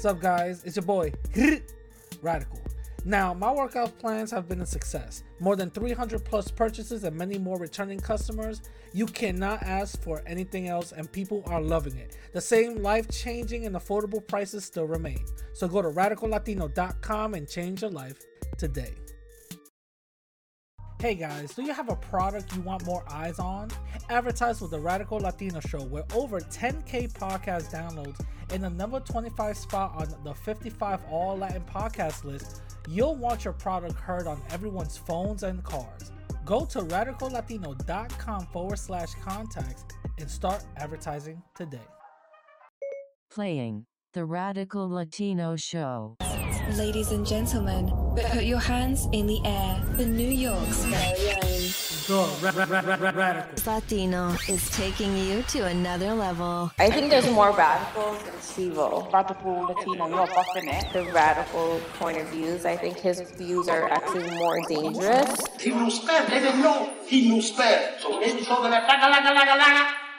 What's up, guys? It's your boy, Radical. Now, my workout plans have been a success. More than 300 plus purchases and many more returning customers. You cannot ask for anything else, and people are loving it. The same life changing and affordable prices still remain. So go to radicallatino.com and change your life today. Hey guys, do you have a product you want more eyes on? Advertise with the Radical Latino Show, where over 10k podcast downloads in the number 25 spot on the 55 All Latin podcast list. You'll want your product heard on everyone's phones and cars. Go to radicallatino.com forward slash contacts and start advertising today. Playing The Radical Latino Show. Ladies and gentlemen, put your hands in the air for New York's very own. Go. Latino is taking you to another level. I think there's more radicals than Stevo. Radical Latino, you're buffing it. The radical point of views, I think his views are actually more dangerous. He knew Spanish. They didn't know he knew Spanish. So they be talking that laga, laga, laga, laga.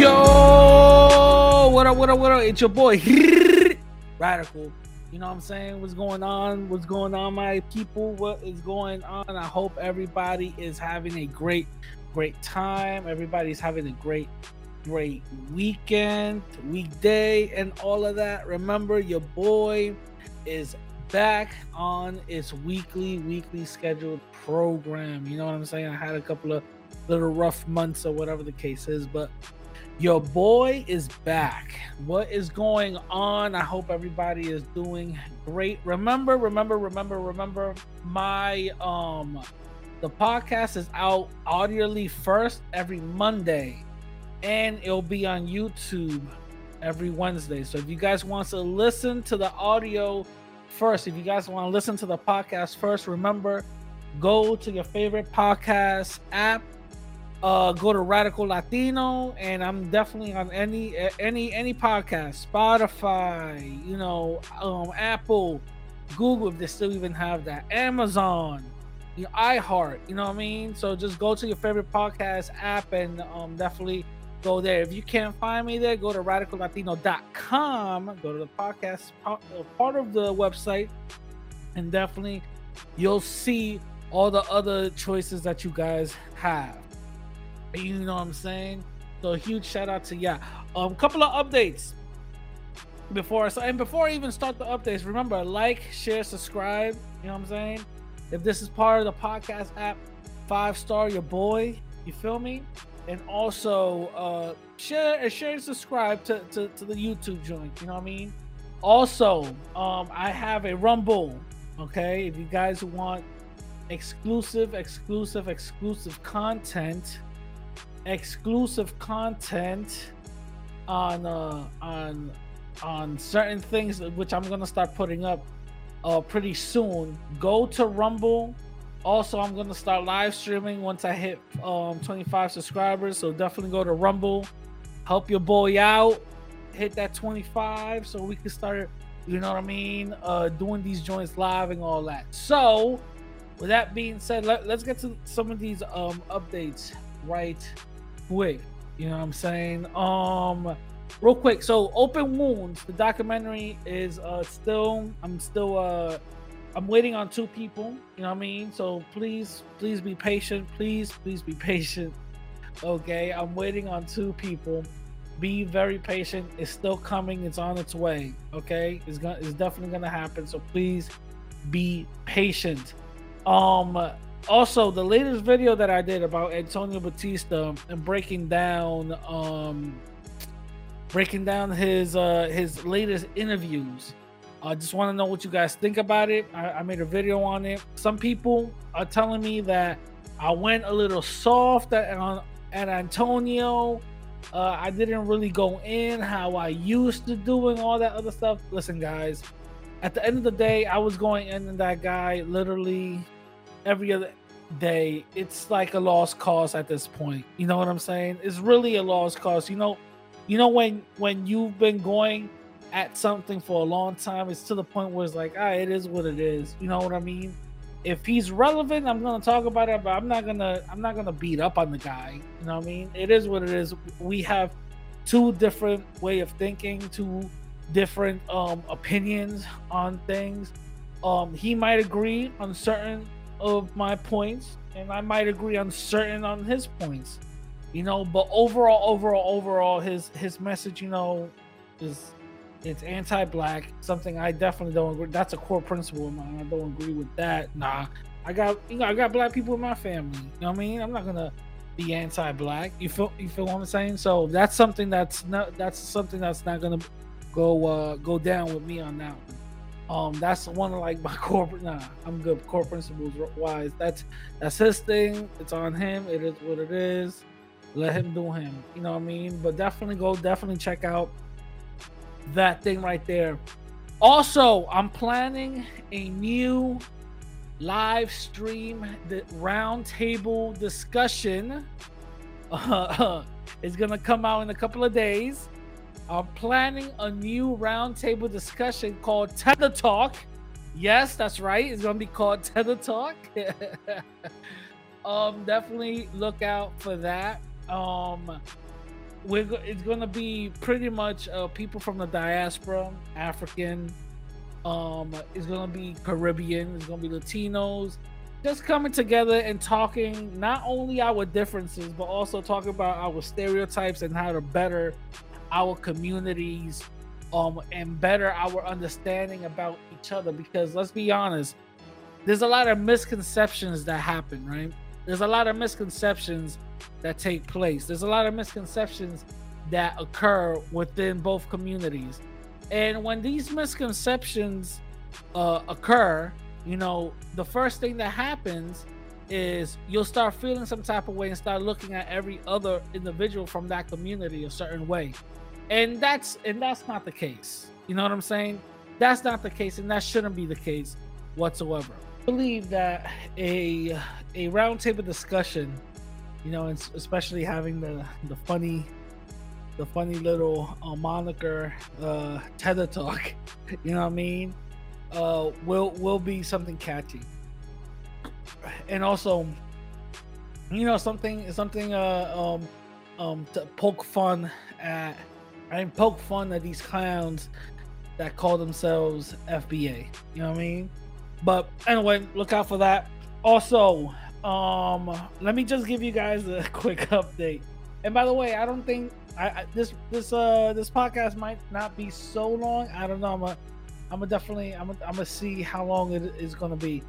Yo, what up, what up, what up? It's your boy, Radical. You know what I'm saying? What's going on? What's going on, my people? What is going on? I hope everybody is having a great, great time. Everybody's having a great, great weekend, weekday, and all of that. Remember, your boy is back on its weekly, weekly scheduled program. You know what I'm saying? I had a couple of little rough months or whatever the case is, but your boy is back. What is going on? I hope everybody is doing great. Remember, remember, remember, remember my um the podcast is out audibly first every Monday and it'll be on YouTube every Wednesday. So if you guys want to listen to the audio first, if you guys want to listen to the podcast first, remember go to your favorite podcast app uh go to radical latino and i'm definitely on any any any podcast. Spotify you know um apple google if they still even have that. Amazon you know, iheart you know what i mean? So just go to your favorite podcast app and um definitely go there. If you can't find me there go to radicallatino.com go to the podcast part, part of the website and definitely you'll see all the other choices that you guys have you know what I'm saying? So huge shout out to yeah. Um, couple of updates before so and before I even start the updates. Remember, like, share, subscribe. You know what I'm saying? If this is part of the podcast app, five star your boy. You feel me? And also uh share and share and subscribe to, to, to the YouTube joint. You know what I mean? Also, um, I have a Rumble. Okay, if you guys want exclusive, exclusive, exclusive content exclusive content on uh on on certain things which I'm gonna start putting up uh pretty soon. Go to Rumble. Also, I'm gonna start live streaming once I hit um 25 subscribers. So definitely go to Rumble, help your boy out, hit that 25 so we can start, you know what I mean, uh doing these joints live and all that. So with that being said, let, let's get to some of these um updates right quick. You know what I'm saying? Um real quick. So Open Wounds, the documentary is uh still I'm still uh I'm waiting on two people, you know what I mean? So please, please be patient. Please, please be patient. Okay, I'm waiting on two people. Be very patient. It's still coming. It's on its way. Okay, it's gonna it's definitely gonna happen. So please be patient. Um also the latest video that I did about Antonio Batista and breaking down um breaking down his uh his latest interviews. I just want to know what you guys think about it. I, I made a video on it. Some people are telling me that I went a little soft at, at Antonio. Uh, I didn't really go in how I used to do and all that other stuff. Listen, guys, at the end of the day, I was going in and that guy literally every other day. It's like a lost cause at this point. You know what I'm saying? It's really a lost cause. You know, you know when when you've been going at something for a long time, it's to the point where it's like, ah, it is what it is. You know what I mean? If he's relevant, I'm gonna talk about it, but I'm not gonna I'm not gonna beat up on the guy. You know what I mean? It is what it is. We have two different way of thinking, two different um opinions on things. Um he might agree on certain of my points, and I might agree on certain on his points. You know, but overall, overall, overall, his his message, you know, is it's anti-black. Something I definitely don't agree. That's a core principle of mine. I don't agree with that. Nah, I got you know I got black people in my family. You know what I mean? I'm not gonna be anti-black. You feel you feel what I'm saying? So that's something that's not that's something that's not gonna go uh go down with me on that one. Um, that's one of like my corporate. Nah, I'm good. Core principles wise, that's that's his thing. It's on him. It is what it is. Let him do him. You know what I mean? But definitely go. Definitely check out that thing right there. Also, I'm planning a new live stream the roundtable discussion. Uh, it's gonna come out in a couple of days. I'm planning a new roundtable discussion called Tether Talk. Yes, that's right. It's gonna be called Tether Talk. um, definitely look out for that. Um, we're it's gonna be pretty much uh, people from the diaspora, African. Um, it's gonna be Caribbean. It's gonna be Latinos, just coming together and talking not only our differences, but also talking about our stereotypes and how to better our communities um and better our understanding about each other. Because let's be honest there's a lot of misconceptions that happen right? There's a lot of misconceptions that take place. There's a lot of misconceptions that occur within both communities. And when these misconceptions uh, occur you know the first thing that happens is you'll start feeling some type of way and start looking at every other individual from that community a certain way and that's and that's not the case. You know what i'm saying? That's not the case and that shouldn't be the case whatsoever. I believe that a a roundtable discussion you know and especially having the the funny the funny little uh, moniker uh tether talk you know what i mean? Uh will will be something catchy. And also you know something something uh um um to poke fun at I poke fun at these clowns that call themselves FBA. You know what I mean? But anyway, look out for that. Also, um, let me just give you guys a quick update. And by the way, I don't think I, I this this uh this podcast might not be so long. I don't know. I'm a I'm a definitely I'm a, I'm gonna see how long it is gonna be.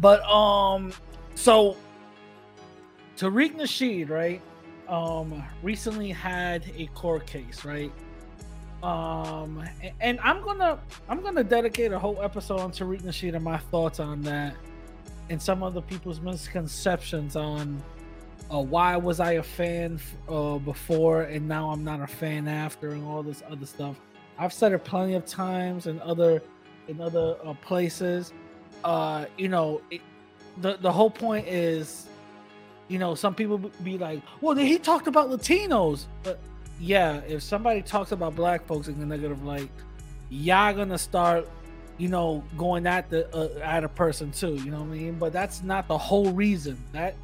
But um, so Tariq Nasheed, right? Um, recently had a court case, right? Um, and I'm gonna I'm gonna dedicate a whole episode on Tariq Nasheed and my thoughts on that, and some other people's misconceptions on uh, why was I a fan uh, before and now I'm not a fan after, and all this other stuff. I've said it plenty of times in other in other uh, places. Uh, you know, it, the the whole point is, you know, some people be like, "Well, he talked about Latinos," but yeah, if somebody talks about black folks in a negative light, y'all gonna start, you know, going at the uh, at a person too. You know what I mean? But that's not the whole reason. That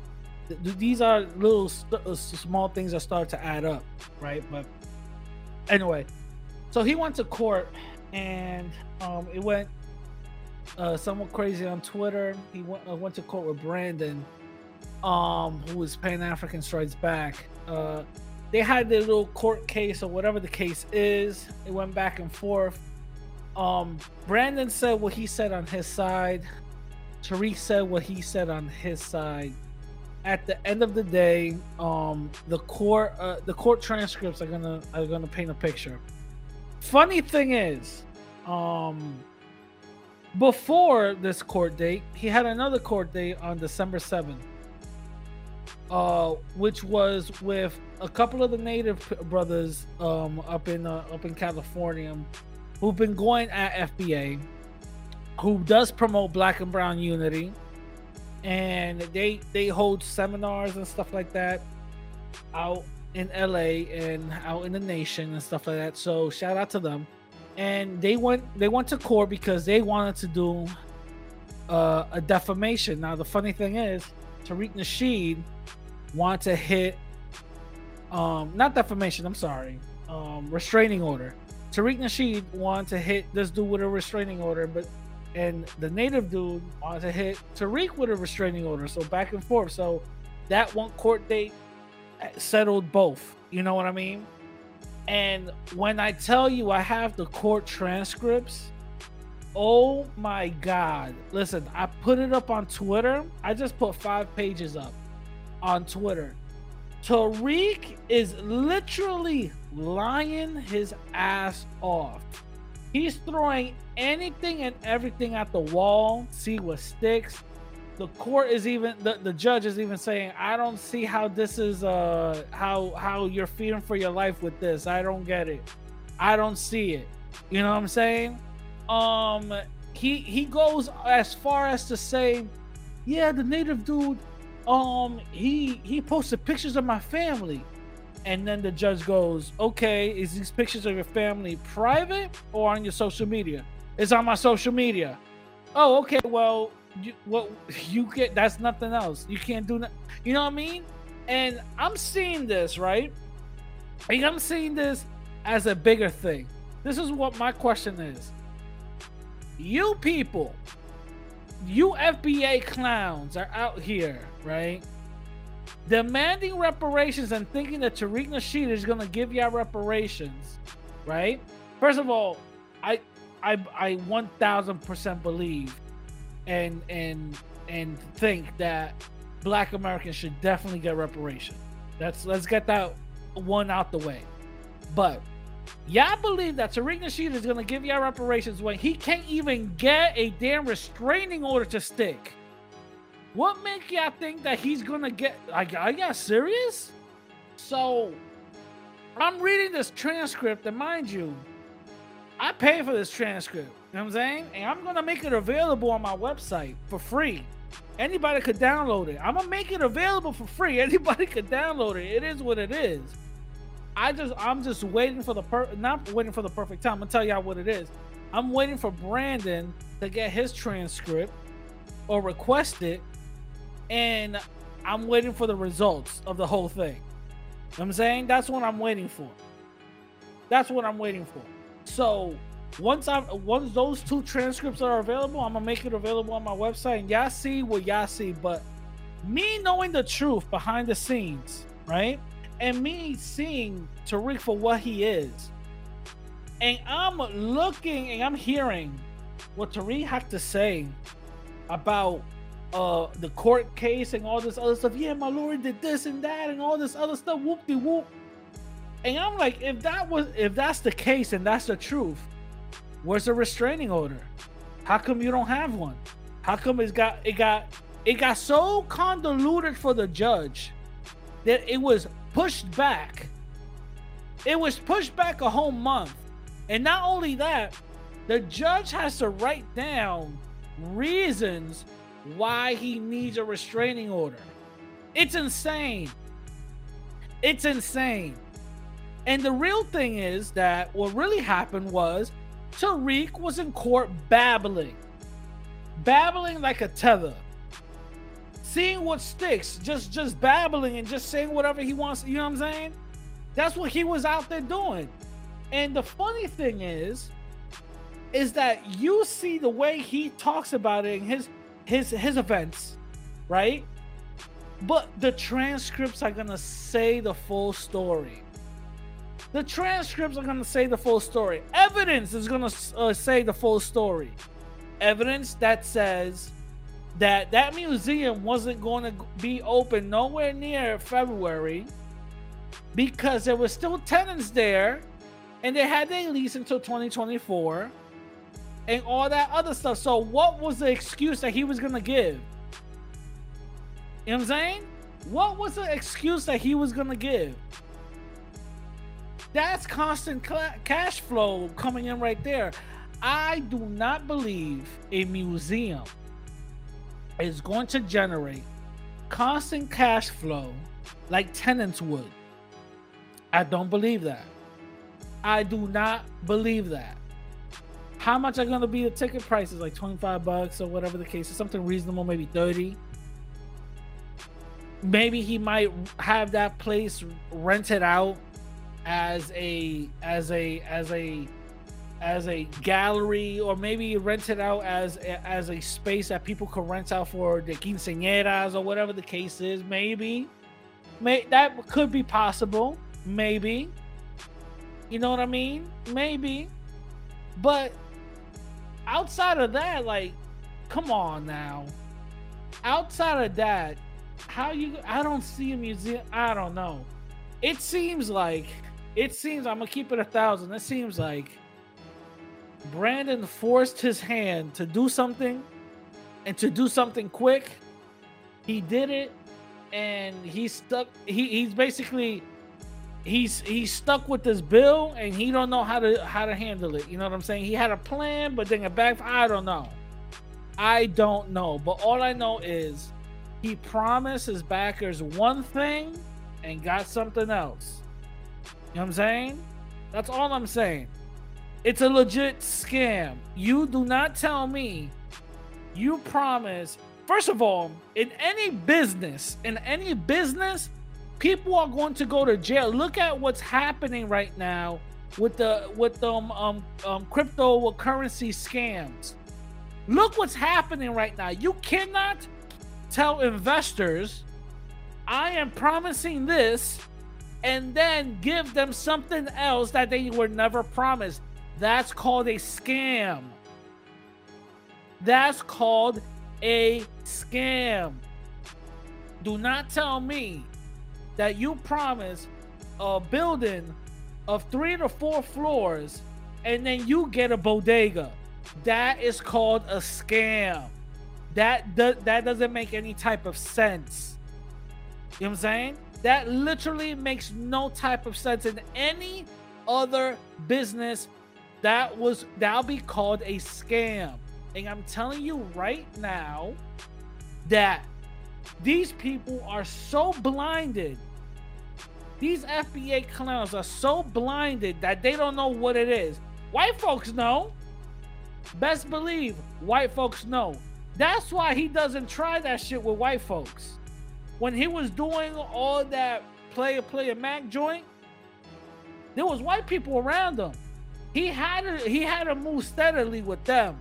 th- these are little st- uh, small things that start to add up, right? But anyway, so he went to court, and um, it went uh, somewhat crazy on Twitter. He went uh, went to court with Brandon, um, who was Pan African Strikes Back. Uh, they had their little court case or whatever the case is. It went back and forth. Um, Brandon said what he said on his side. Tariq said what he said on his side. At the end of the day, um, the court uh, the court transcripts are gonna are gonna paint a picture. Funny thing is, um, before this court date, he had another court date on December seventh uh, which was with a couple of the native brothers um, up in uh, up in California who've been going at FBA, who does promote Black and Brown unity, and they they hold seminars and stuff like that out in LA and out in the nation and stuff like that. So shout out to them. and they went they went to court because they wanted to do uh, a defamation. Now the funny thing is, Tariq Nasheed wanted to hit um not defamation. I'm sorry, um restraining order. Tariq Nasheed wanted to hit this dude with a restraining order, but and the native dude wanted to hit Tariq with a restraining order. So back and forth. So that one court date settled both. You know what I mean? And when I tell you I have the court transcripts, oh my god. Listen, I put it up on Twitter. I just put five pages up on Twitter. Tariq is literally lying his ass off. He's throwing anything and everything at the wall, see what sticks. The court is even the, the judge is even saying, I don't see how this is uh how how you're feeling for your life with this. I don't get it. I don't see it. You know what I'm saying? Um he he goes as far as to say, yeah, the native dude um he he posted pictures of my family. And then the judge goes okay is these pictures of your family private or on your social media? It's on my social media. Oh okay well you, what you get that's nothing else. You can't do that you know what i mean? And i'm seeing this right? And i'm seeing this as a bigger thing. This is what my question is. You people you fba clowns are out here right? Demanding reparations and thinking that Tariq Nasheed is gonna give y'all reparations, right? First of all, I I I one thousand percent believe and and and think that black Americans should definitely get reparations. Let's let's get that one out the way. But y'all believe that Tariq Nasheed is gonna give y'all reparations when he can't even get a damn restraining order to stick. What make y'all think that he's gonna get? I, I got serious. So I'm reading this transcript, and mind you, I pay for this transcript. You know what I'm saying? And I'm gonna make it available on my website for free. Anybody could download it. I'm gonna make it available for free. Anybody could download it. It is what it is. I just I'm just waiting for the per not waiting for the perfect time. I'm gonna tell y'all what it is. I'm waiting for Brandon to get his transcript or request it and I'm waiting for the results of the whole thing. You know I'm saying that's what I'm waiting for. That's what I'm waiting for. So once I'm once those two transcripts are available, I'm gonna make it available on my website, and y'all see what y'all see. But me knowing the truth behind the scenes, right, and me seeing Tariq for what he is, and I'm looking and I'm hearing what Tariq had to say about uh the court case and all this other stuff. Yeah, my lord did this and that and all this other stuff. Whoop de whoop. And I'm like, if that was if that's the case and that's the truth, where's the restraining order? How come you don't have one? How come it's got it got it got so convoluted for the judge that it was pushed back. It was pushed back a whole month. And not only that, the judge has to write down reasons why he needs a restraining order. It's insane. It's insane. And the real thing is that what really happened was Tariq was in court babbling, babbling like a tether, seeing what sticks, just just babbling and just saying whatever he wants. You know what I'm saying? That's what he was out there doing. And the funny thing is, is that you see the way he talks about it in his his his events, right? But the transcripts are gonna say the full story. The transcripts are gonna say the full story. Evidence is gonna uh, say the full story. Evidence that says that that museum wasn't going to be open nowhere near February because there were still tenants there and they had their lease until 2024 and all that other stuff. So what was the excuse that he was gonna give? You know what I'm saying? What was the excuse that he was gonna give? That's constant cl- cash flow coming in right there. I do not believe a museum is going to generate constant cash flow like tenants would. I don't believe that. I do not believe that. How much are going to be the ticket prices? Like 25 bucks or whatever the case is, something reasonable, maybe 30. Maybe he might have that place rented out as a as a as a as a gallery or maybe rent it out as as a space that people could rent out for the quinceañeras or whatever the case is. Maybe. May that could be possible. Maybe. You know what i mean? Maybe. But outside of that like come on now. Outside of that how you i don't see a museum i don't know. It seems like it seems i'm gonna keep it a thousand. It seems like Brandon forced his hand to do something and to do something quick. He did it and he stuck he, he's basically he's he's stuck with this bill and he don't know how to how to handle it. You know what I'm saying? He had a plan, but then a back I don't know. I don't know. But all I know is he promised his backers one thing and got something else. You know what I'm saying? That's all I'm saying. It's a legit scam. You do not tell me you promise. First of all, in any business, in any business, people are going to go to jail. Look at what's happening right now with the with the um, um, um cryptocurrency scams. Look what's happening right now. You cannot tell investors, I am promising this, and then give them something else that they were never promised. That's called a scam. That's called a scam. Do not tell me that you promise a building of three to four floors and then you get a bodega. That is called a scam. That do, that doesn't make any type of sense. You know what I'm saying? That literally makes no type of sense in any other business that was that'll be called a scam. And I'm telling you right now that these people are so blinded. These FBA clowns are so blinded that they don't know what it is. White folks know. Best believe white folks know. That's why he doesn't try that shit with white folks. When he was doing all that player player Mac joint, there was white people around him. He had to he had to move steadily with them.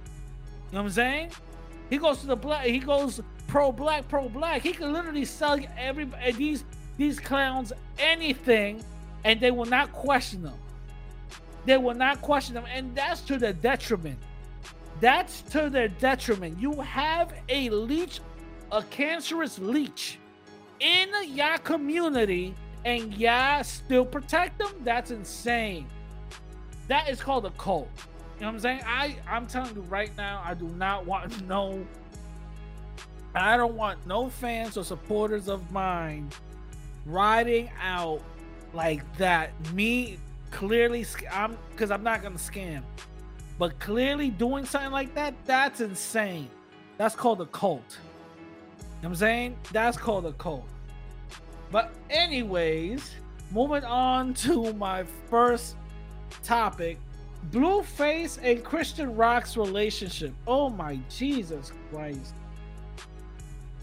You know what I'm saying? He goes to the black. He goes pro black, pro black. He can literally sell every these these clowns anything, and they will not question them. They will not question them, and that's to their detriment. That's to their detriment. You have a leech, a cancerous leech, in your community, and y'all still protect them. That's insane. That is called a cult. You know what I'm saying? I I'm telling you right now, I do not want no. I don't want no fans or supporters of mine riding out like that. Me clearly, I'm because I'm not gonna scam, but clearly doing something like that, that's insane. That's called a cult. You know I'm saying? That's called a cult. But anyways, moving on to my first topic Blueface and Chrisean Rock's relationship. Oh my Jesus Christ.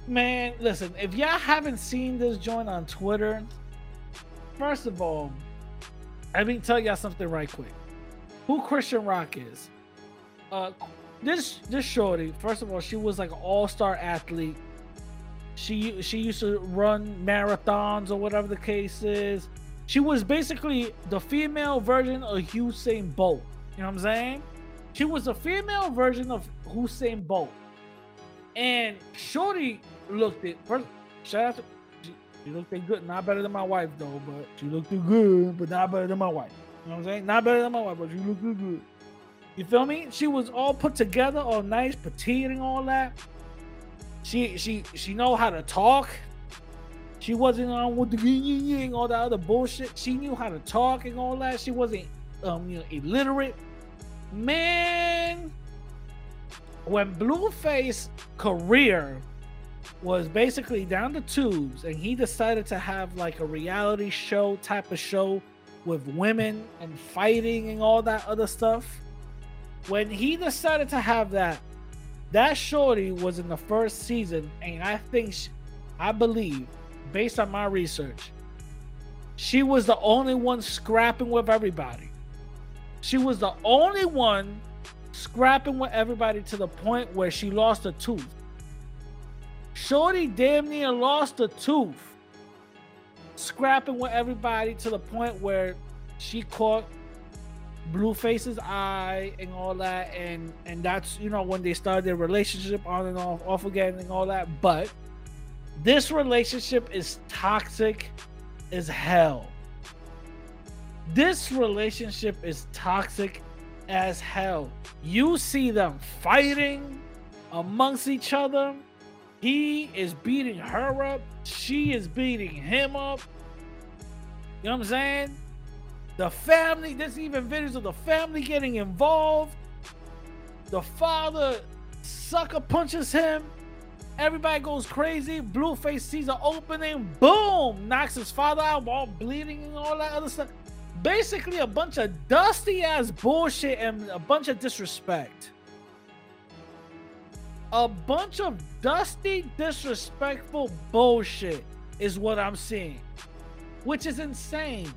Man, listen, if y'all haven't seen this joint on Twitter, first of all, let me tell y'all something right quick. Who Chrisean Rock is. Uh this this shorty, first of all, she was like an all-star athlete. She she used to run marathons or whatever the case is. She was basically the female version of Usain Bolt. You know what I'm saying? She was a female version of Usain Bolt. And Shorty looked it first. Shout out to she, she looked it good. Not better than my wife though, but she looked it good, but not better than my wife. You know what I'm saying? Not better than my wife, but she looked it good. You feel me? She was all put together, all nice, petite, and all that. She she she know how to talk. She wasn't on with the and all that other bullshit. She knew how to talk and all that. She wasn't um you know illiterate. Man, when Blueface career was basically down the tubes and he decided to have like a reality show type of show with women and fighting and all that other stuff. when he decided to have that, that shorty was in the first season, and I think, she, I believe, based on my research, she was the only one scrapping with everybody. She was the only one scrapping with everybody to the point where she lost a tooth. Shorty damn near lost a tooth. Scrapping with everybody to the point where she caught Blueface's eye and all that, and and that's you know when they started their relationship on and off, off again and all that. But this relationship is toxic as hell. This relationship is toxic as hell. You see them fighting amongst each other. He is beating her up. She is beating him up. You know what I'm saying? The family, there's even videos of the family getting involved. The father sucker punches him. Everybody goes crazy. Blueface sees an opening. Boom! Knocks his father out while bleeding and all that other stuff. Basically, a bunch of dusty ass bullshit and a bunch of disrespect. A bunch of dusty, disrespectful bullshit is what I'm seeing, which is insane.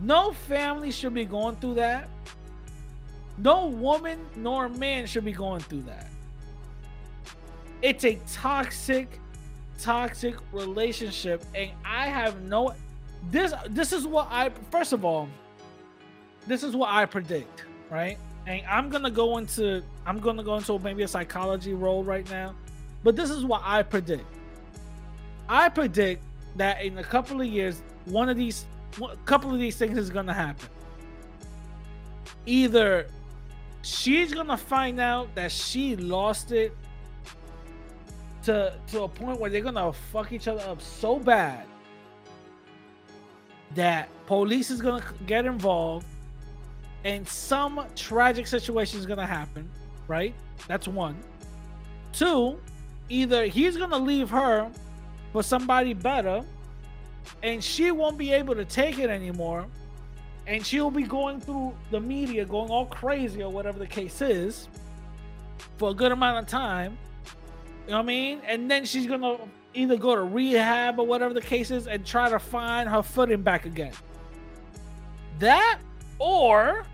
No family should be going through that. No woman nor man should be going through that. It's a toxic, toxic relationship, and I have no. This this is what I first of all. This is what I predict, right? And I'm gonna go into I'm gonna go into maybe a psychology role right now, but this is what I predict. I predict that in a couple of years, one of these a couple of these things is gonna happen. Either she's gonna find out that she lost it to to a point where they're gonna fuck each other up so bad that police is gonna get involved and some tragic situation is gonna happen, right? That's one. Two, either he's gonna leave her for somebody better and she won't be able to take it anymore and she'll be going through the media going all crazy or whatever the case is for a good amount of time you know what i mean and then she's gonna either go to rehab or whatever the case is and try to find her footing back again that or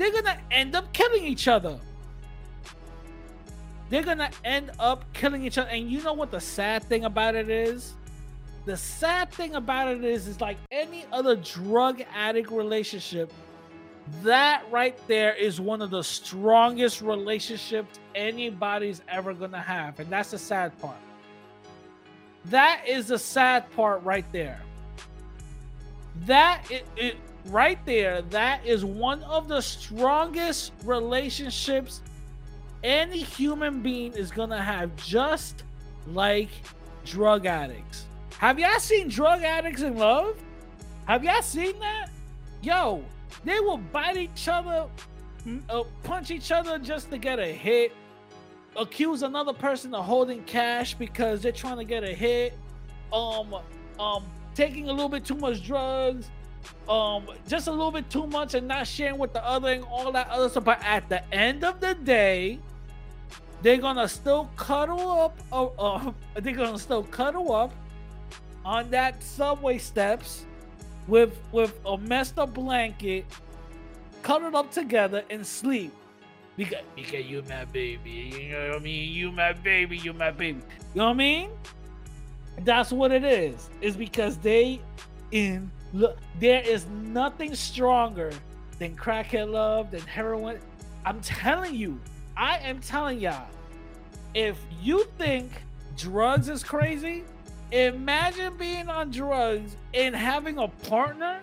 they're gonna end up killing each other they're gonna end up killing each other and you know what the sad thing about it is the sad thing about it is, is like any other drug addict relationship, that right there is one of the strongest relationships anybody's ever gonna have. And that's the sad part. That is the sad part right there. That it, it right there, that is one of the strongest relationships any human being is gonna have, just like drug addicts. Have y'all seen drug addicts in love? Have y'all seen that? Yo, they will bite each other, uh, punch each other just to get a hit, accuse another person of holding cash because they're trying to get a hit, um, um, taking a little bit too much drugs, um, just a little bit too much and not sharing with the other and all that other stuff. But at the end of the day, they're gonna still cuddle up. Uh, uh, they're gonna still cuddle up on that subway steps with with a messed up blanket, cuddled up together and sleep. Because, because you my baby, you know what I mean? You my baby, you my baby. You know what I mean? That's what it is. Is because they in look there is nothing stronger than crackhead love, than heroin. I'm telling you, I am telling y'all, if you think drugs is crazy, Imagine being on drugs and having a partner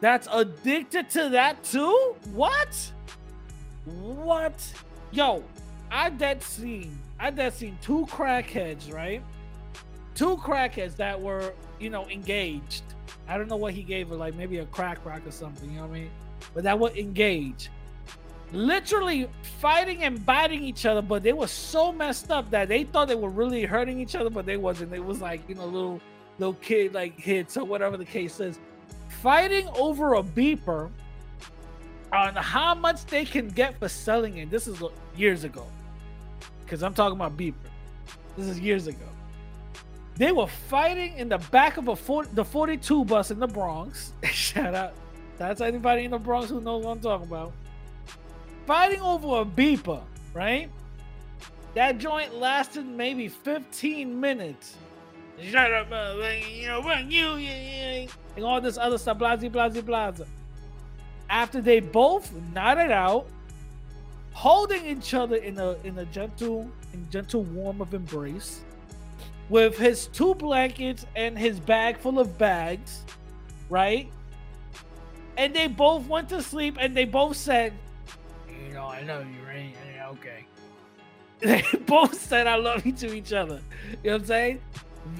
that's addicted to that too? What? What? Yo, I dead seen I dead seen two crackheads, right? Two crackheads that were, you know, engaged. I don't know what he gave her, like maybe a crack rock or something, you know what I mean? But that would engage. literally fighting and biting each other, but they were so messed up that they thought they were really hurting each other, but they wasn't. It was like, you know, little little kid like hits or whatever the case is. Fighting over a beeper on how much they can get for selling it. This is years ago, because I'm talking about Beeper. This is years ago. They were fighting in the back of a 40, the 42 bus in the Bronx. Shout out. That's anybody in the Bronx who knows what I'm talking about. Fighting over a beeper, right? That joint lasted maybe 15 minutes. Shut up, you know, what you, and all this other stuff, blah, blah, blah. After they both nodded out, holding each other in a in a gentle in gentle warm of embrace, with his two blankets and his bag full of bags, right? And they both went to sleep and they both said, You know, I love you, right? Yeah, okay. They both said I love you to each other. You know what I'm saying?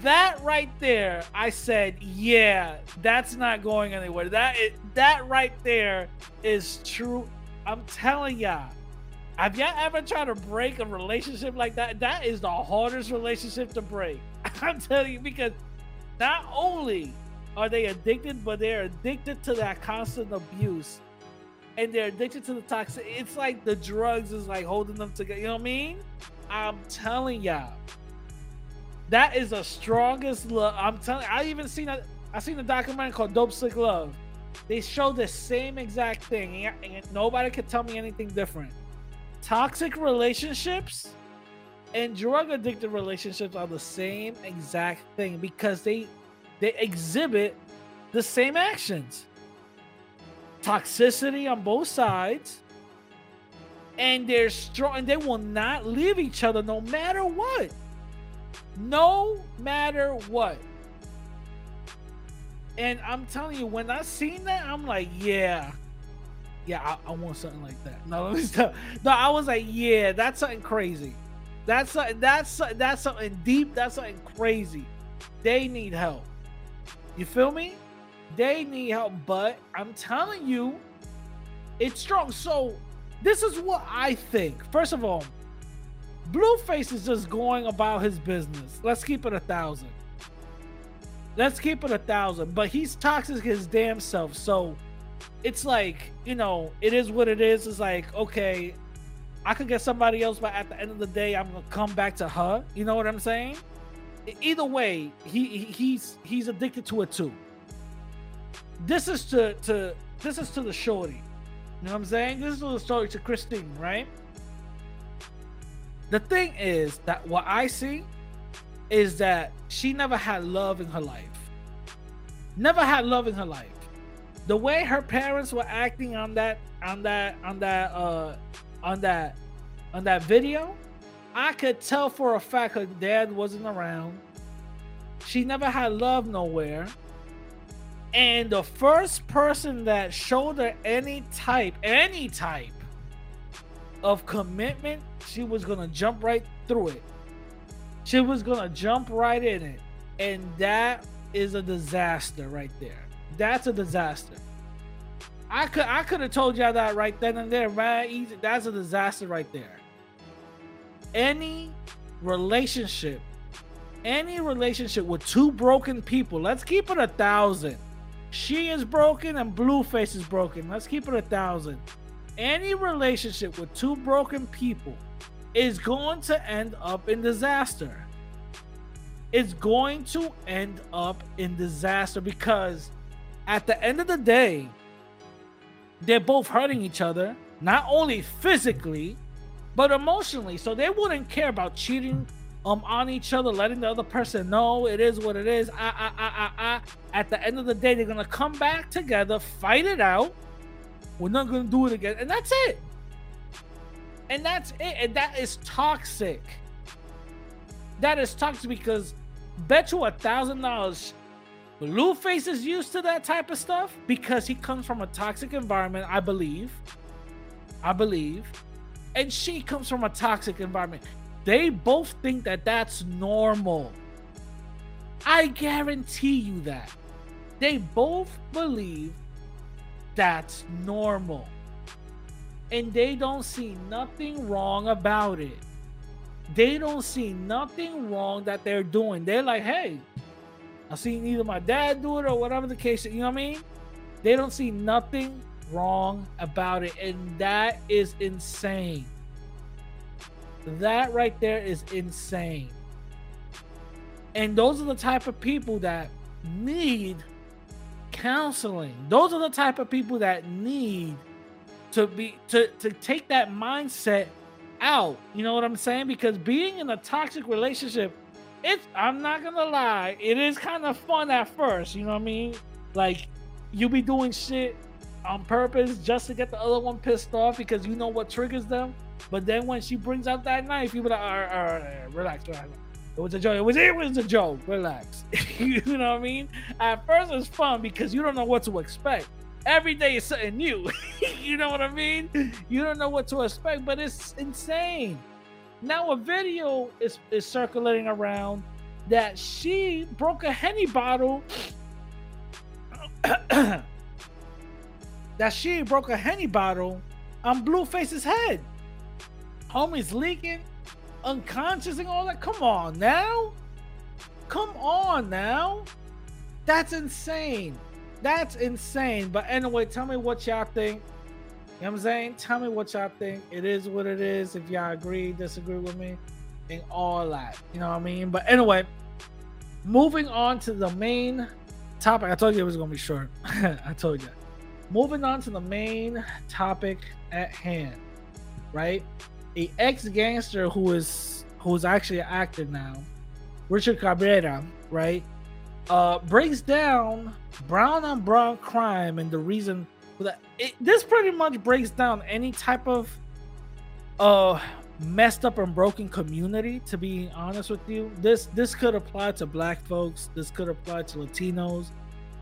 That right there, I said, yeah, that's not going anywhere. That is, that right there is true. I'm telling y'all. Have y'all ever tried to break a relationship like that? That is the hardest relationship to break. I'm telling you because not only are they addicted, but they're addicted to that constant abuse. And they're addicted to the toxic. It's like the drugs is like holding them together. You know what I mean? I'm telling y'all. That is the strongest love. I'm telling I even seen a I seen a documentary called Dope Sick Love. They show the same exact thing, and nobody could tell me anything different. Toxic relationships and drug addicted relationships are the same exact thing because they they exhibit the same actions. Toxicity on both sides. And they're strong and they will not leave each other no matter what. No matter what. And i'm telling you when i seen that i'm like yeah yeah i, I want something like that no let me stop no i was like yeah that's something crazy that's something, that's that's something deep that's something crazy they need help you feel me? They need help, but I'm telling you, it's strong. So, this is what I think. First of all, Blueface is just going about his business. Let's keep it a thousand. Let's keep it a thousand. But he's toxic his damn self. So it's like, you know, it is what it is. It's like, okay, I could get somebody else, but at the end of the day, I'm gonna come back to her. You know what I'm saying? either way, he he's he's addicted to it too. This is to to this is to the shorty. You know what I'm saying? This is the story to Christine, right? The thing is that what I see is that she never had love in her life. Never had love in her life. The way her parents were acting on that on that on that uh on that on that video, I could tell for a fact her dad wasn't around. She never had love nowhere. And the first person that showed her any type, any type of commitment, she was gonna jump right through it. She was gonna jump right in it. And that is a disaster right there. That's a disaster. I could I could have told y'all that right then and there, man. Easy. That's a disaster right there any relationship, any relationship with two broken people, let's keep it a thousand. She is broken and Blueface is broken. Let's keep it a thousand. Any relationship with two broken people is going to end up in disaster. It's going to end up in disaster because at the end of the day, they're both hurting each other, not only physically, but emotionally. So they wouldn't care about cheating um on each other, letting the other person know it is what it is. Ah, ah, ah, ah, ah. At the end of the day, they're gonna come back together, fight it out. We're not gonna do it again, and that's it. And that's it. And that is toxic. That is toxic because bet you a thousand dollars Blueface is used to that type of stuff because he comes from a toxic environment, I believe. I believe and she comes from a toxic environment. They both think that that's normal. I guarantee you that. They both believe that's normal. And they don't see nothing wrong about it. They don't see nothing wrong that they're doing. They're like, hey, I seen either my dad do it or whatever the case. You know what I mean? They don't see nothing wrong about it. And that is insane. That right there is insane. And those are the type of people that need counseling. Those are the type of people that need to be to to take that mindset out. You know what I'm saying? Because being in a toxic relationship, it's I'm not gonna lie, it is kind of fun at first. You know what I mean? Like you be doing shit on purpose just to get the other one pissed off because you know what triggers them. But then when she brings out that knife, you be like, all right, all right, all right, relax, relax. It was a joke. It was it was a joke. Relax. you know what I mean? At first it's fun because you don't know what to expect. Every day is something new. you know what I mean? You don't know what to expect, but it's insane. Now a video is, is circulating around that she broke a henny bottle. that she broke a henny bottle on Blueface's head. Homie's leaking, unconscious, and all that. Come on now. Come on now. That's insane. That's insane. But anyway, tell me what y'all think. Know what I'm saying? Tell me what y'all think. It is what it is. If y'all agree, disagree with me, and all that. You know what I mean? But anyway, moving on to the main topic. I told you it was gonna be short. I told you. Moving on to the main topic at hand, right? A ex gangster who is who's actually an actor now, Richard Cabral, right? Uh, breaks down brown on brown crime and the reason. It, this pretty much breaks down any type of uh messed up and broken community. To be honest with you, this this could apply to Black folks. This could apply to Latinos.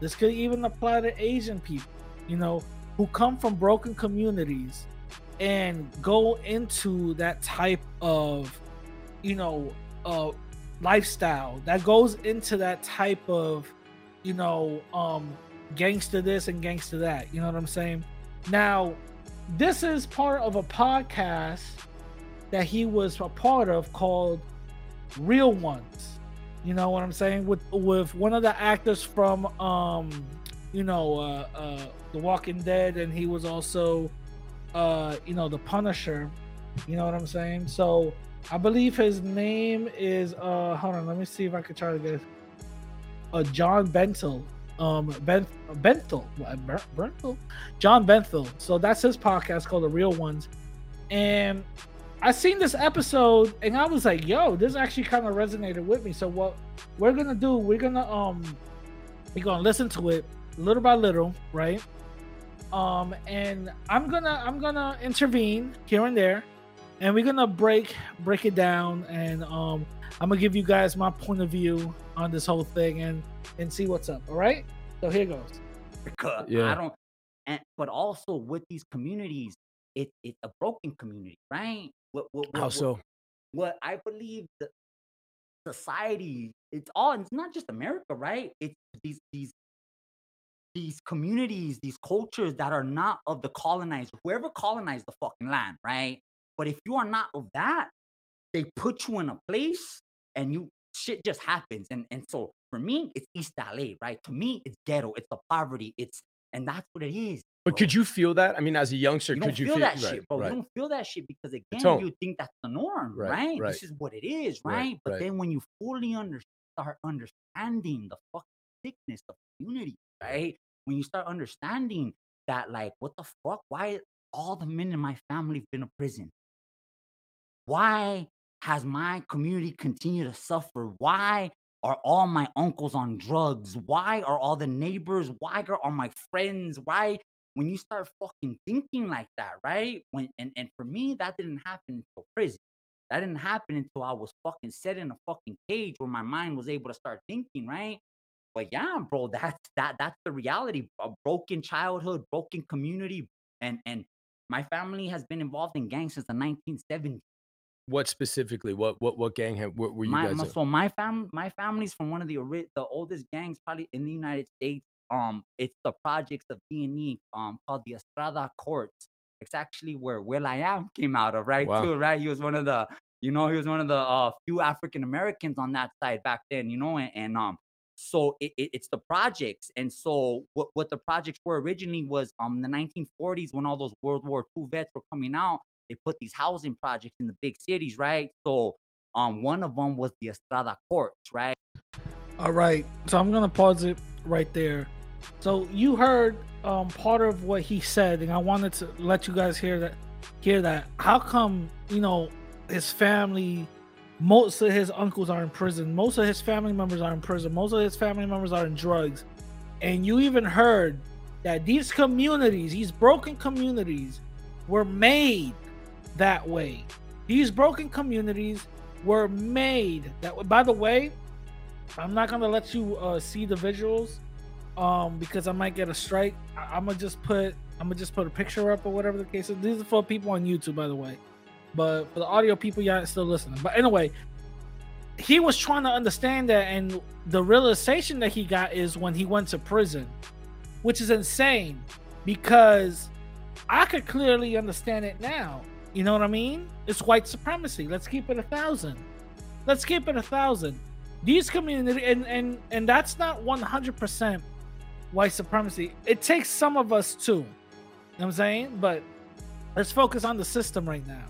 This could even apply to Asian people. You know, who come from broken communities and go into that type of, you know, uh lifestyle that goes into that type of you know um gangster this and gangster that you know what i'm saying now this is part of a podcast that he was a part of called real ones you know what i'm saying with with one of the actors from um you know uh uh the walking dead and he was also uh you know the punisher you know what i'm saying so I believe his name is uh hold on, let me see if I can try to get it. Uh John Bernthal. Um Ben Benthel. John Bernthal. So that's his podcast called The Real Ones. And I seen this episode and I was like, yo, this actually kind of resonated with me. So what we're gonna do, we're gonna um we're gonna listen to it little by little, right? Um and I'm gonna I'm gonna intervene here and there and we're gonna break break it down and um i'm gonna give you guys my point of view on this whole thing and and see what's up all right so here goes Yeah. I don't, and but also with these communities, it it's a broken community, right? What what, what How what- so? What I believe the society, it's all. It's not just America, right? It's these these these communities, these cultures that are not of the colonizer, whoever colonized the fucking land, right? But if you are not of that, they put you in a place and you shit just happens. And and so for me, it's East LA, right? To me, it's ghetto, it's the poverty, it's and that's what it is. But bro. could you feel that? I mean, as a youngster, you could you feel, feel that right, shit, bro. right. You don't feel that shit because again, you think that's the norm, Right, right? This is what it is, Right? But then when you fully under, start understanding the fucking sickness of community, right? When you start understanding that, like, what the fuck? Why all the men in my family been to prison? Why has my community continued to suffer? Why are all my uncles on drugs? Why are all the neighbors? Why are all my friends? Why? When you start fucking thinking like that, right? When and, and for me, that didn't happen until prison. That didn't happen until I was fucking set in a fucking cage where my mind was able to start thinking, right? But yeah, bro, that's that that's the reality. A broken childhood, broken community, and and my family has been involved in gangs since the 1970s. What specifically? What what what gang have, what were you my, guys? my- in? so my fam my family's from one of the ori- the oldest gangs probably in the United States. Um, it's the projects of D and E, um, called the Estrada Courts. It's actually where will.i.am came out of, right? Wow. Too, right? He was one of the, you know, he was one of the uh, few African Americans on that side back then, you know, and, and um, so it, it- it's the projects and so what, what the projects were originally was um the 1940s when all those world war ii vets were coming out they put these housing projects in the big cities right so um one of them was the estrada courts right All right, so I'm gonna pause it right there. So you heard um, part of what he said, and I wanted to let you guys hear that. Hear that? How come you know his family? Most of his uncles are in prison. Most of his family members are in prison. Most of his family members are in drugs. And you even heard that these communities, these broken communities, were made that way. These broken communities were made that way. By the way, I'm not gonna let you uh, see the visuals, um, because I might get a strike. I- I'm gonna just put I'm gonna just put a picture up or whatever the case is. These are for people on YouTube, by the way, but for the audio people, y'all still listening. But anyway, he was trying to understand that, and the realization that he got is when he went to prison, which is insane, because I could clearly understand it now. You know what I mean? It's white supremacy. Let's keep it a thousand. Let's keep it a thousand. These community and and and that's not 100% white supremacy. It takes some of us too. You know what i'm saying? But let's focus on the system right now.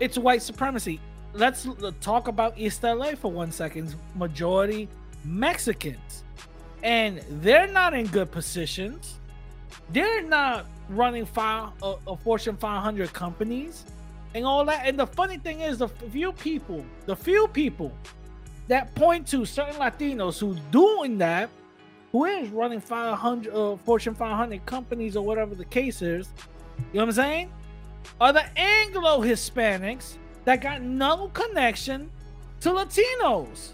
It's white supremacy. Let's talk about east la for one second. Majority mexicans. And they're not in good positions. They're not running five uh, fortune 500 companies and all that and the funny thing is the few people the few people that point to certain Latinos who doing that, who is running 500 uh, Fortune 500 companies or whatever the case is, you know what I'm saying? Are the Anglo Hispanics that got no connection to Latinos.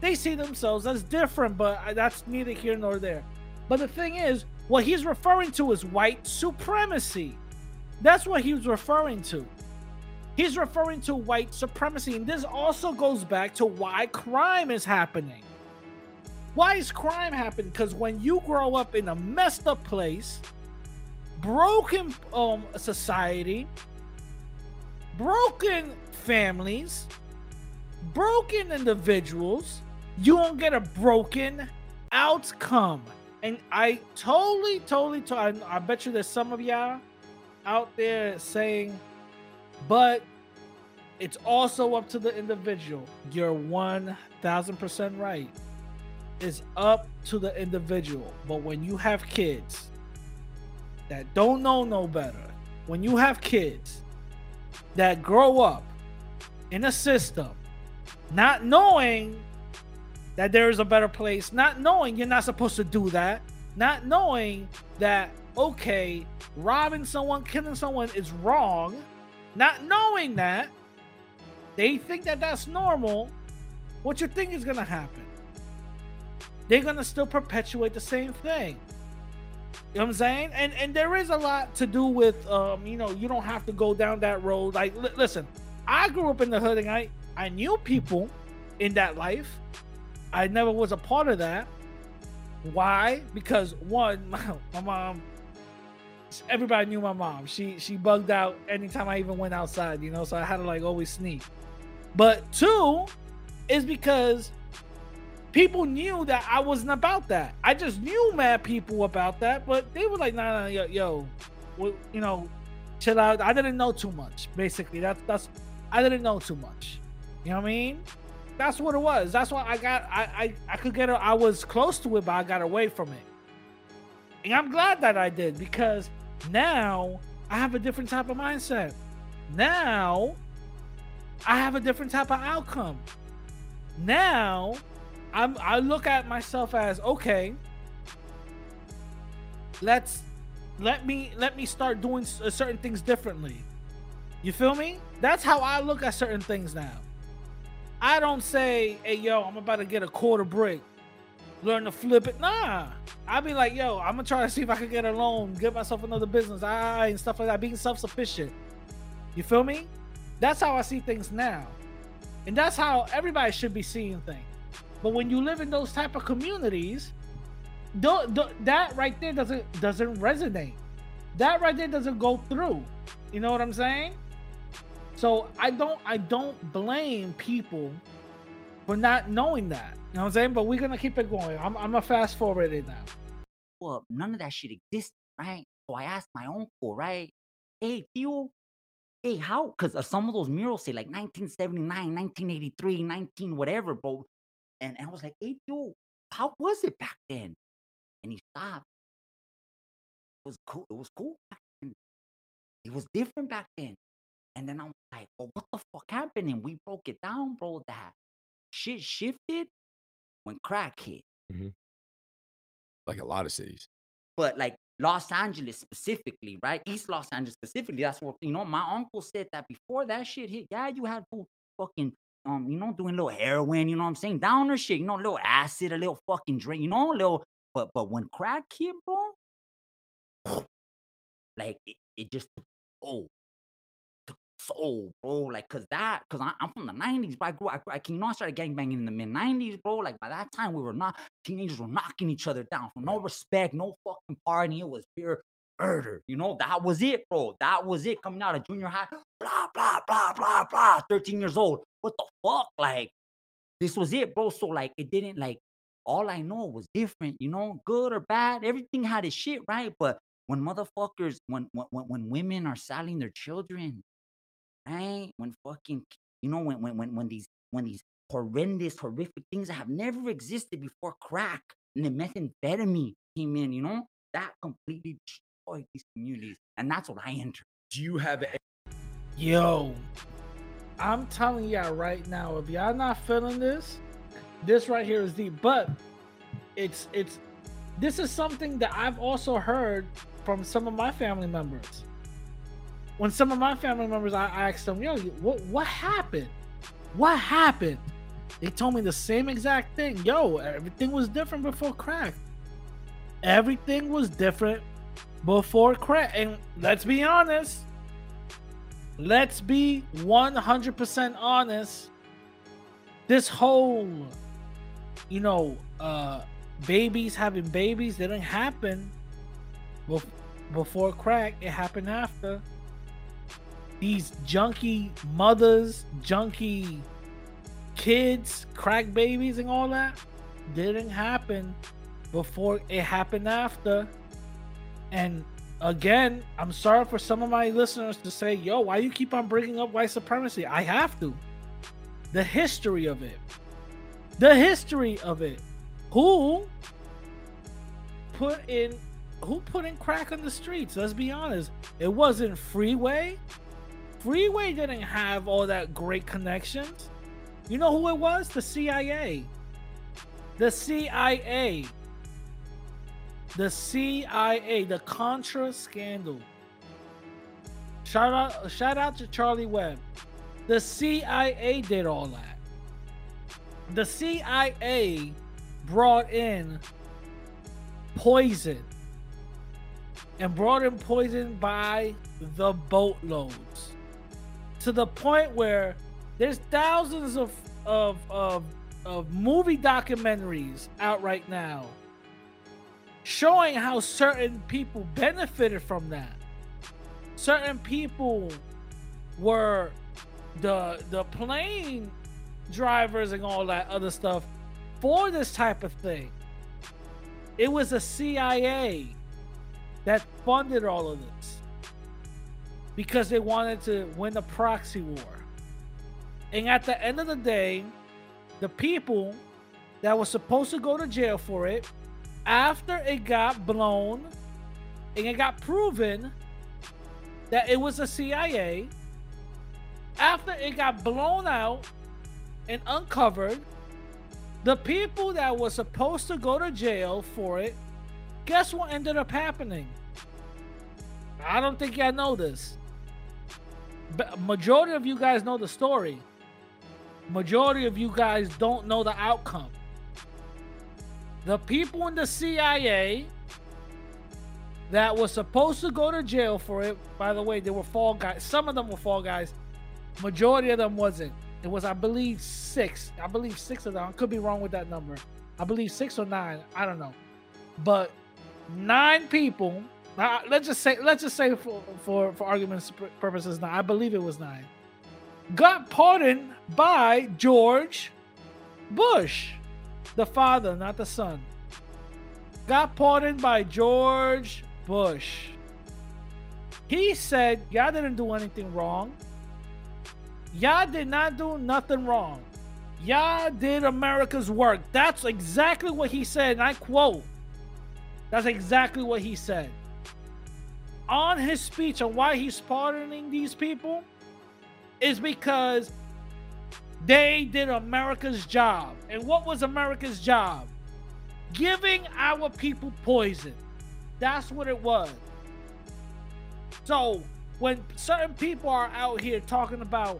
They see themselves as different, but that's neither here nor there. But the thing is, what he's referring to is white supremacy. That's what he was referring to. He's referring to white supremacy. And this also goes back to why crime is happening. Why is crime happening? Because when you grow up in a messed up place, broken um society, broken families, broken individuals, you won't get a broken outcome. And I totally, totally, to- I, I bet you there's some of y'all out there saying, but it's also up to the individual. You're 1000% right. It's up to the individual. But when you have kids that don't know no better, when you have kids that grow up in a system not knowing that there is a better place, not knowing you're not supposed to do that, not knowing that, okay, robbing someone, killing someone is wrong, not knowing that, they think that that's normal. What you think is going to happen? They're going to still perpetuate the same thing. You know what I'm saying? And and there is a lot to do with um, you know, you don't have to go down that road. Like li- listen, I grew up in the hood and I I knew people in that life. I never was a part of that. Why? Because one, my, my mom everybody knew my mom. She she bugged out anytime I even went outside, you know, so I had to like always sneak. But two is because people knew that I wasn't about that. I just knew mad people about that, but they were like, nah, nah, yo, yo, well, you know, chill out. I didn't know too much. Basically, that's that's I didn't know too much. You know what I mean? That's what it was. That's why I got I I, I could get I was close to it, but I got away from it. And I'm glad that I did because now I have a different type of mindset. Now I have a different type of outcome. Now I'm I look at myself as okay. Let's let me let me start doing certain things differently. You feel me? That's how I look at certain things now. I don't say, "Hey, yo, I'm about to get a quarter brick, learn to flip it." Nah, I be like, "Yo, I'm gonna try to see if I can get a loan, get myself another business, ah, and stuff like that." Being self-sufficient. You feel me? That's how I see things now, and that's how everybody should be seeing things. But when you live in those type of communities, do, do, that right there doesn't doesn't resonate. That right there doesn't go through. You know what I'm saying? So I don't I don't blame people for not knowing that. You know what I'm saying? But we're gonna keep it going. I'm I'm gonna fast forward it now. well, none of that shit existed, right? So I asked my uncle, right? Hey, Theo, hey, how? Because uh, some of those murals say like 1979, 1983, 19 whatever, bro. And, and I was like, hey, Theo, how was it back then? And he stopped. It was cool. It was cool. back then. It was different back then. And then I'm like, well, what the fuck happened? And we broke it down, bro. That shit shifted when crack hit. Like a lot of cities. but like Los Angeles specifically, right? East Los Angeles specifically. That's what you know. My uncle said that before that shit hit. Yeah, you had full fucking um, you know, doing little heroin. You know what I'm saying? Downer shit. You know, little acid, a little fucking drink. You know, a little. But but when crack hit, bro, like it, it just oh. Took So, bro, like, cause that, cause I, I'm from the '90s, but I grew, I, grew- I, you know, I started gangbanging in the mid '90s, bro. Like by that time, we were not teenagers were knocking each other down for no respect, no fucking partying. It was pure murder. You know, that was it, bro. That was it coming out of junior high. Blah, blah, blah, blah, blah. 13 years old. What the fuck? Like, this was it, bro. So, like, it didn't like all I know was different, you know, good or bad. Everything had its shit, right? But when motherfuckers, when when, when women are selling their children, right? When fucking, you know, when when when when these when these horrendous, horrific things that have never existed before crack and the methamphetamine came in, you know, that completely destroyed these communities. And that's what I entered. Do you have a- Yo, I'm telling y'all right now, if y'all not feeling this, this right here is deep. But it's it's this is something that I've also heard from some of my family members. When some of my family members, I I asked them, "Yo, what what happened? What happened?" They told me the same exact thing. Yo, everything was different before crack. Everything was different before crack. And let's be honest, let's be 100% honest this whole you know uh babies having babies didn't happen bef- before crack it happened after these junky mothers junky kids crack babies and all that didn't happen before it happened after and again, I'm sorry for some of my listeners to say, yo, why you keep on bringing up white supremacy? I have to. The history of it. The history of it. Who put in who put in crack on the streets? Let's be honest. It wasn't Freeway. Freeway didn't have all that great connections. You know who it was? The CIA. The CIA the CIA, the Contra scandal. Shout out, shout out to Charlie Webb. The CIA did all that. The CIA brought in poison and brought in poison by the boatloads to the point where there's thousands of of of, of movie documentaries out right now showing how certain people benefited from that. Certain people were the the plane drivers and all that other stuff for this type of thing. It was the CIA that funded all of this because they wanted to win a proxy war. And at the end of the day, the people that were supposed to go to jail for it after it got blown and it got proven that it was a CIA, after it got blown out and uncovered, the people that were supposed to go to jail for it, guess what ended up happening? I don't think y'all know this. Majority of you guys know the story. Majority of you guys don't know the outcome the people in the CIA that was supposed to go to jail for it. By the way, they were fall guys. Some of them were fall guys. Majority of them wasn't. It was, I believe, six. I believe six of them. I could be wrong with that number. I believe six or nine. I don't know. But nine people. Uh, let's just say, let's just say for for for arguments purposes, now I believe it was nine. Got pardoned by George Bush, the father, not the son, got pardoned by George Bush. He said, Y'all didn't do anything wrong. Y'all did not do nothing wrong. Y'all did America's work. That's exactly what he said. And I quote, that's exactly what he said. On his speech on why he's pardoning these people is because they did America's job. And what was America's job? Giving our people poison. That's what it was. So when certain people are out here talking about,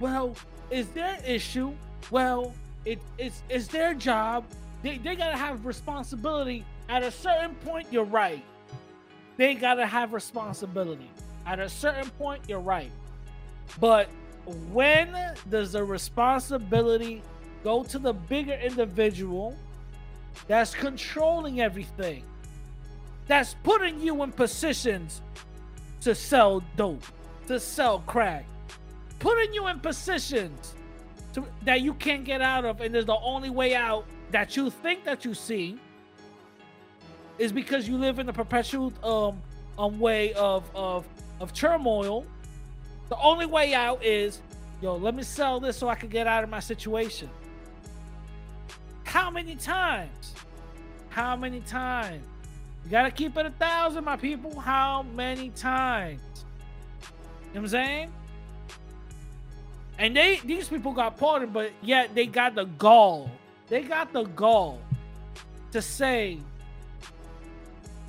well, is their issue? Well, it, it's it's their job. They, they gotta have responsibility. At a certain point, you're right. They gotta have responsibility. At a certain point, you're right. But when does the responsibility go to the bigger individual that's controlling everything? That's putting you in positions to sell dope, to sell crack, putting you in positions to, that you can't get out of, and there's the only way out that you think that you see is because you live in a perpetual um, um way of of of turmoil. The only way out is, yo, let me sell this so I can get out of my situation. How many times? How many times? You gotta keep it a thousand, my people. How many times? You know what I'm saying? And they these people got pardoned, but yet they got the gall. They got the gall to say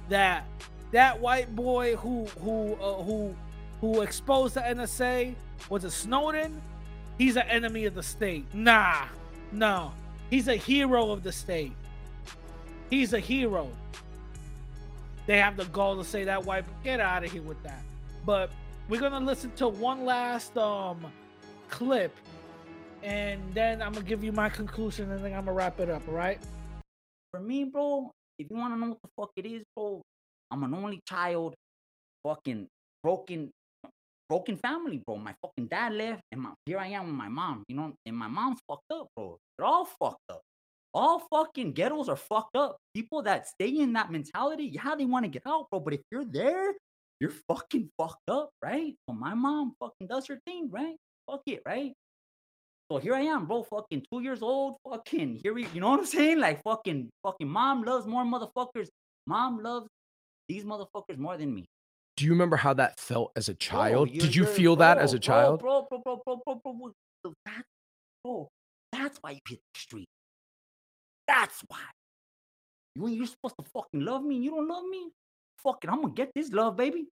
that that white boy who who uh, who who exposed the NSA was a Snowden. He's an enemy of the state. Nah, no, he's a hero of the state. He's a hero. They have the gall to say that white. Get out of here with that. But we're gonna listen to one last um clip, and then I'm gonna give you my conclusion, and then I'm gonna wrap it up. All right? For me, bro, if you want to know what the fuck it is, bro, I'm an only child, fucking broken, broken family, bro. My fucking dad left, and my here I am with my mom. You know, and my mom's fucked up, bro. They're all fucked up. All fucking ghettos are fucked up. People that stay in that mentality, yeah, they want to get out, bro. But if you're there, you're fucking fucked up, right? So my mom fucking does her thing, right? Fuck it, right? So here I am, bro, fucking two years old, fucking here we, you know what I'm saying? Like fucking, fucking mom loves more motherfuckers. Mom loves these motherfuckers more than me. Do you remember how that felt as a Bro, child? you're- Did you feel that as bro, a child? Bro, bro, bro, bro, bro, bro, bro. That, bro, that's why you hit the street. That's why. You you're supposed to fucking love me. and You don't love me. Fucking, I'm gonna get this love, baby.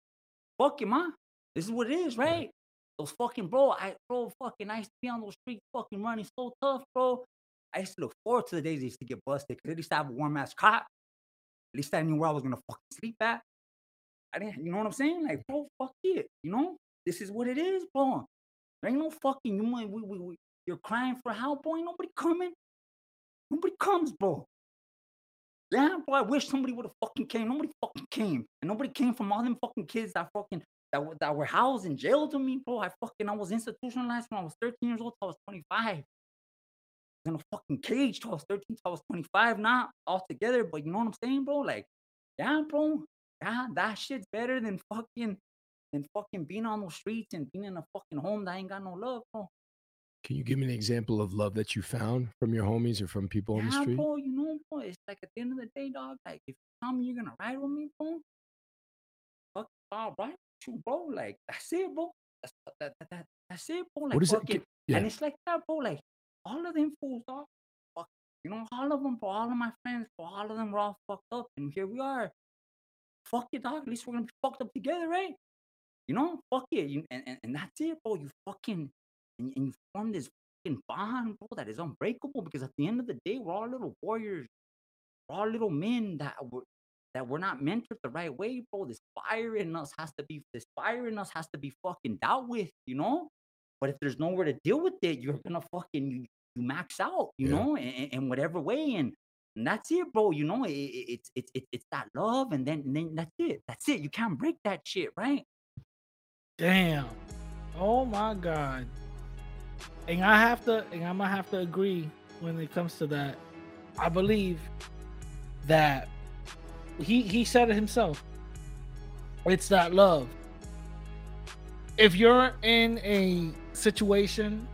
Fuck it, man. This is what it is, right? Those fucking bro, I bro, fucking, I used to be on those streets, fucking running so tough, bro. I used to look forward to the days I used to get busted. Cause at least I have a warm ass cot. At least I knew where I was gonna fucking sleep at. I didn't, you know what I'm saying? Like, bro, fuck it. You know, this is what it is, bro. There ain't no fucking you we, we, we you're crying for help, boy. Nobody coming. Nobody comes, bro. Yeah, bro. I wish somebody would have fucking came. Nobody fucking came, and nobody came from all them fucking kids that fucking that were that were housed in jail to me, bro. I fucking I was institutionalized when I was 13 years old. till I was 25. In a fucking cage till I was 13. till I was 25. Not all together, but you know what I'm saying, bro? Like, yeah, bro. Yeah, that shit's better than fucking than fucking being on those streets and being in a fucking home that ain't got no love, bro. Can you give me an example of love that you found from your homies or from people on the Yeah, street? bro, you know, bro, it's like at the end of the day, dog, like if you tell me you're gonna ride with me, bro, fuck, I'll ride you, bro. Like that's it, bro. That's that, that, that that's it, bro. Like What is it? Gi- Yeah. and it's like that, bro. Like all of them fools, dog. Fuck, you know, all of them, bro. All of my friends, bro. All of them were all fucked up, and here we are. Fuck it, dog. At least we're gonna be fucked up together, right? You know, fuck it, you, and, and and that's it, bro. You fucking and, and you form this fucking bond, bro, that is unbreakable. Because at the end of the day, we're all little warriors. We're all little men that were that we're not mentored the right way, bro. This fire in us has to be this fire in us has to be fucking dealt with, you know. But if there's nowhere to deal with it, you're gonna fucking you, you max out, you Yeah. know, in, in- whatever way, and and that's it, bro. You know, it, it, it's it's it's it's that love, and then and then that's it. That's it. You can't break that shit, right? Damn. Oh my god. And I have to and I'm gonna have to agree when it comes to that. I believe that he he said it himself. It's that love. If you're in a situation,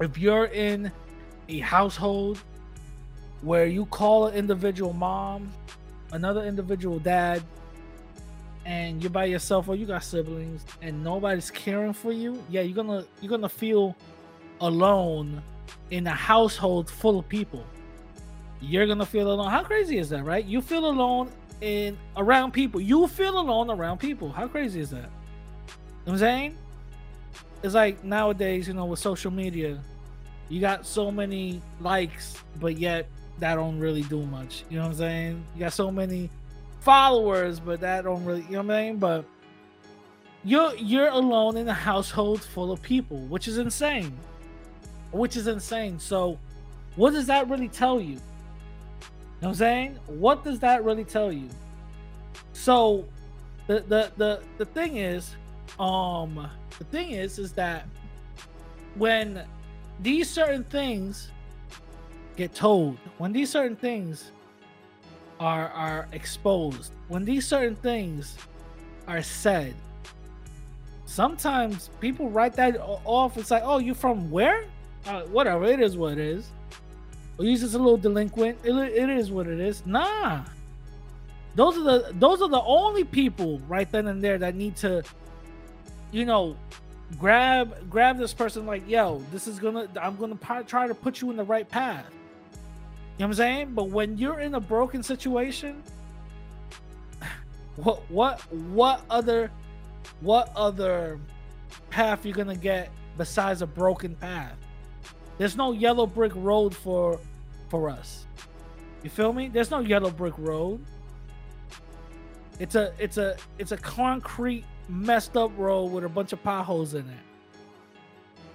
if you're in a household where you call an individual mom, another individual dad, and you're by yourself or you got siblings and nobody's caring for you, yeah, you're gonna you're gonna feel alone in a household full of people. You're gonna feel alone. How crazy is that, right? You feel alone in around people. You feel alone around people. How crazy is that? You know what I'm saying? It's like nowadays, you know, with social media, you got so many likes, but yet that don't really do much. You know what I'm saying? You got so many followers, but that don't really, you know what I'm saying? But you're you're alone in a household full of people, which is insane. Which is insane. So, what does that really tell you? Know what I'm saying? What does that really tell you? So, the the the the thing is, um, the thing is, is that when these certain things get told, when these certain things are are exposed, when these certain things are said, sometimes people write that off. It's like, oh, you from where? Uh, whatever. It is what it is. Or you just a little delinquent. It, it is what it is. Nah. Those are the those are the only people right then and there that need to, you know, grab grab this person like, yo, this is gonna I'm gonna try to put you in the right path. You know what I'm saying? But when you're in a broken situation, what what what other what other path you're gonna get besides a broken path? There's no yellow brick road for for us. You feel me? There's no yellow brick road. It's a it's a it's a concrete messed up road with a bunch of potholes in it.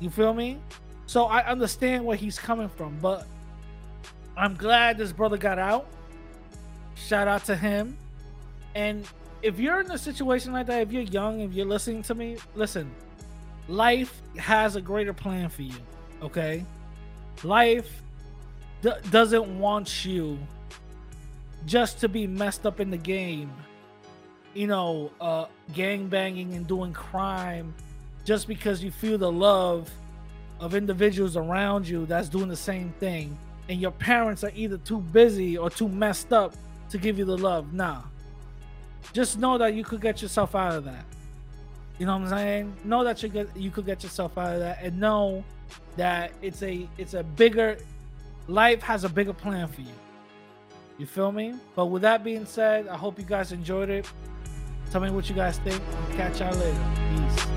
You feel me? So I understand where he's coming from, but I'm glad this brother got out. Shout out to him. And if you're in a situation like that, if you're young, if you're listening to me, listen. Life has a greater plan for you, okay? Life d- doesn't want you just to be messed up in the game. You know, uh gang banging and doing crime just because you feel the love of individuals around you that's doing the same thing and your parents are either too busy or too messed up to give you the love. Nah. Just know that you could get yourself out of that. You know what I'm saying? Know that you get you could get yourself out of that and know that it's a it's a bigger life has a bigger plan for you. You feel me? But with that being said, I hope you guys enjoyed it. Tell me what you guys think. Catch y'all later.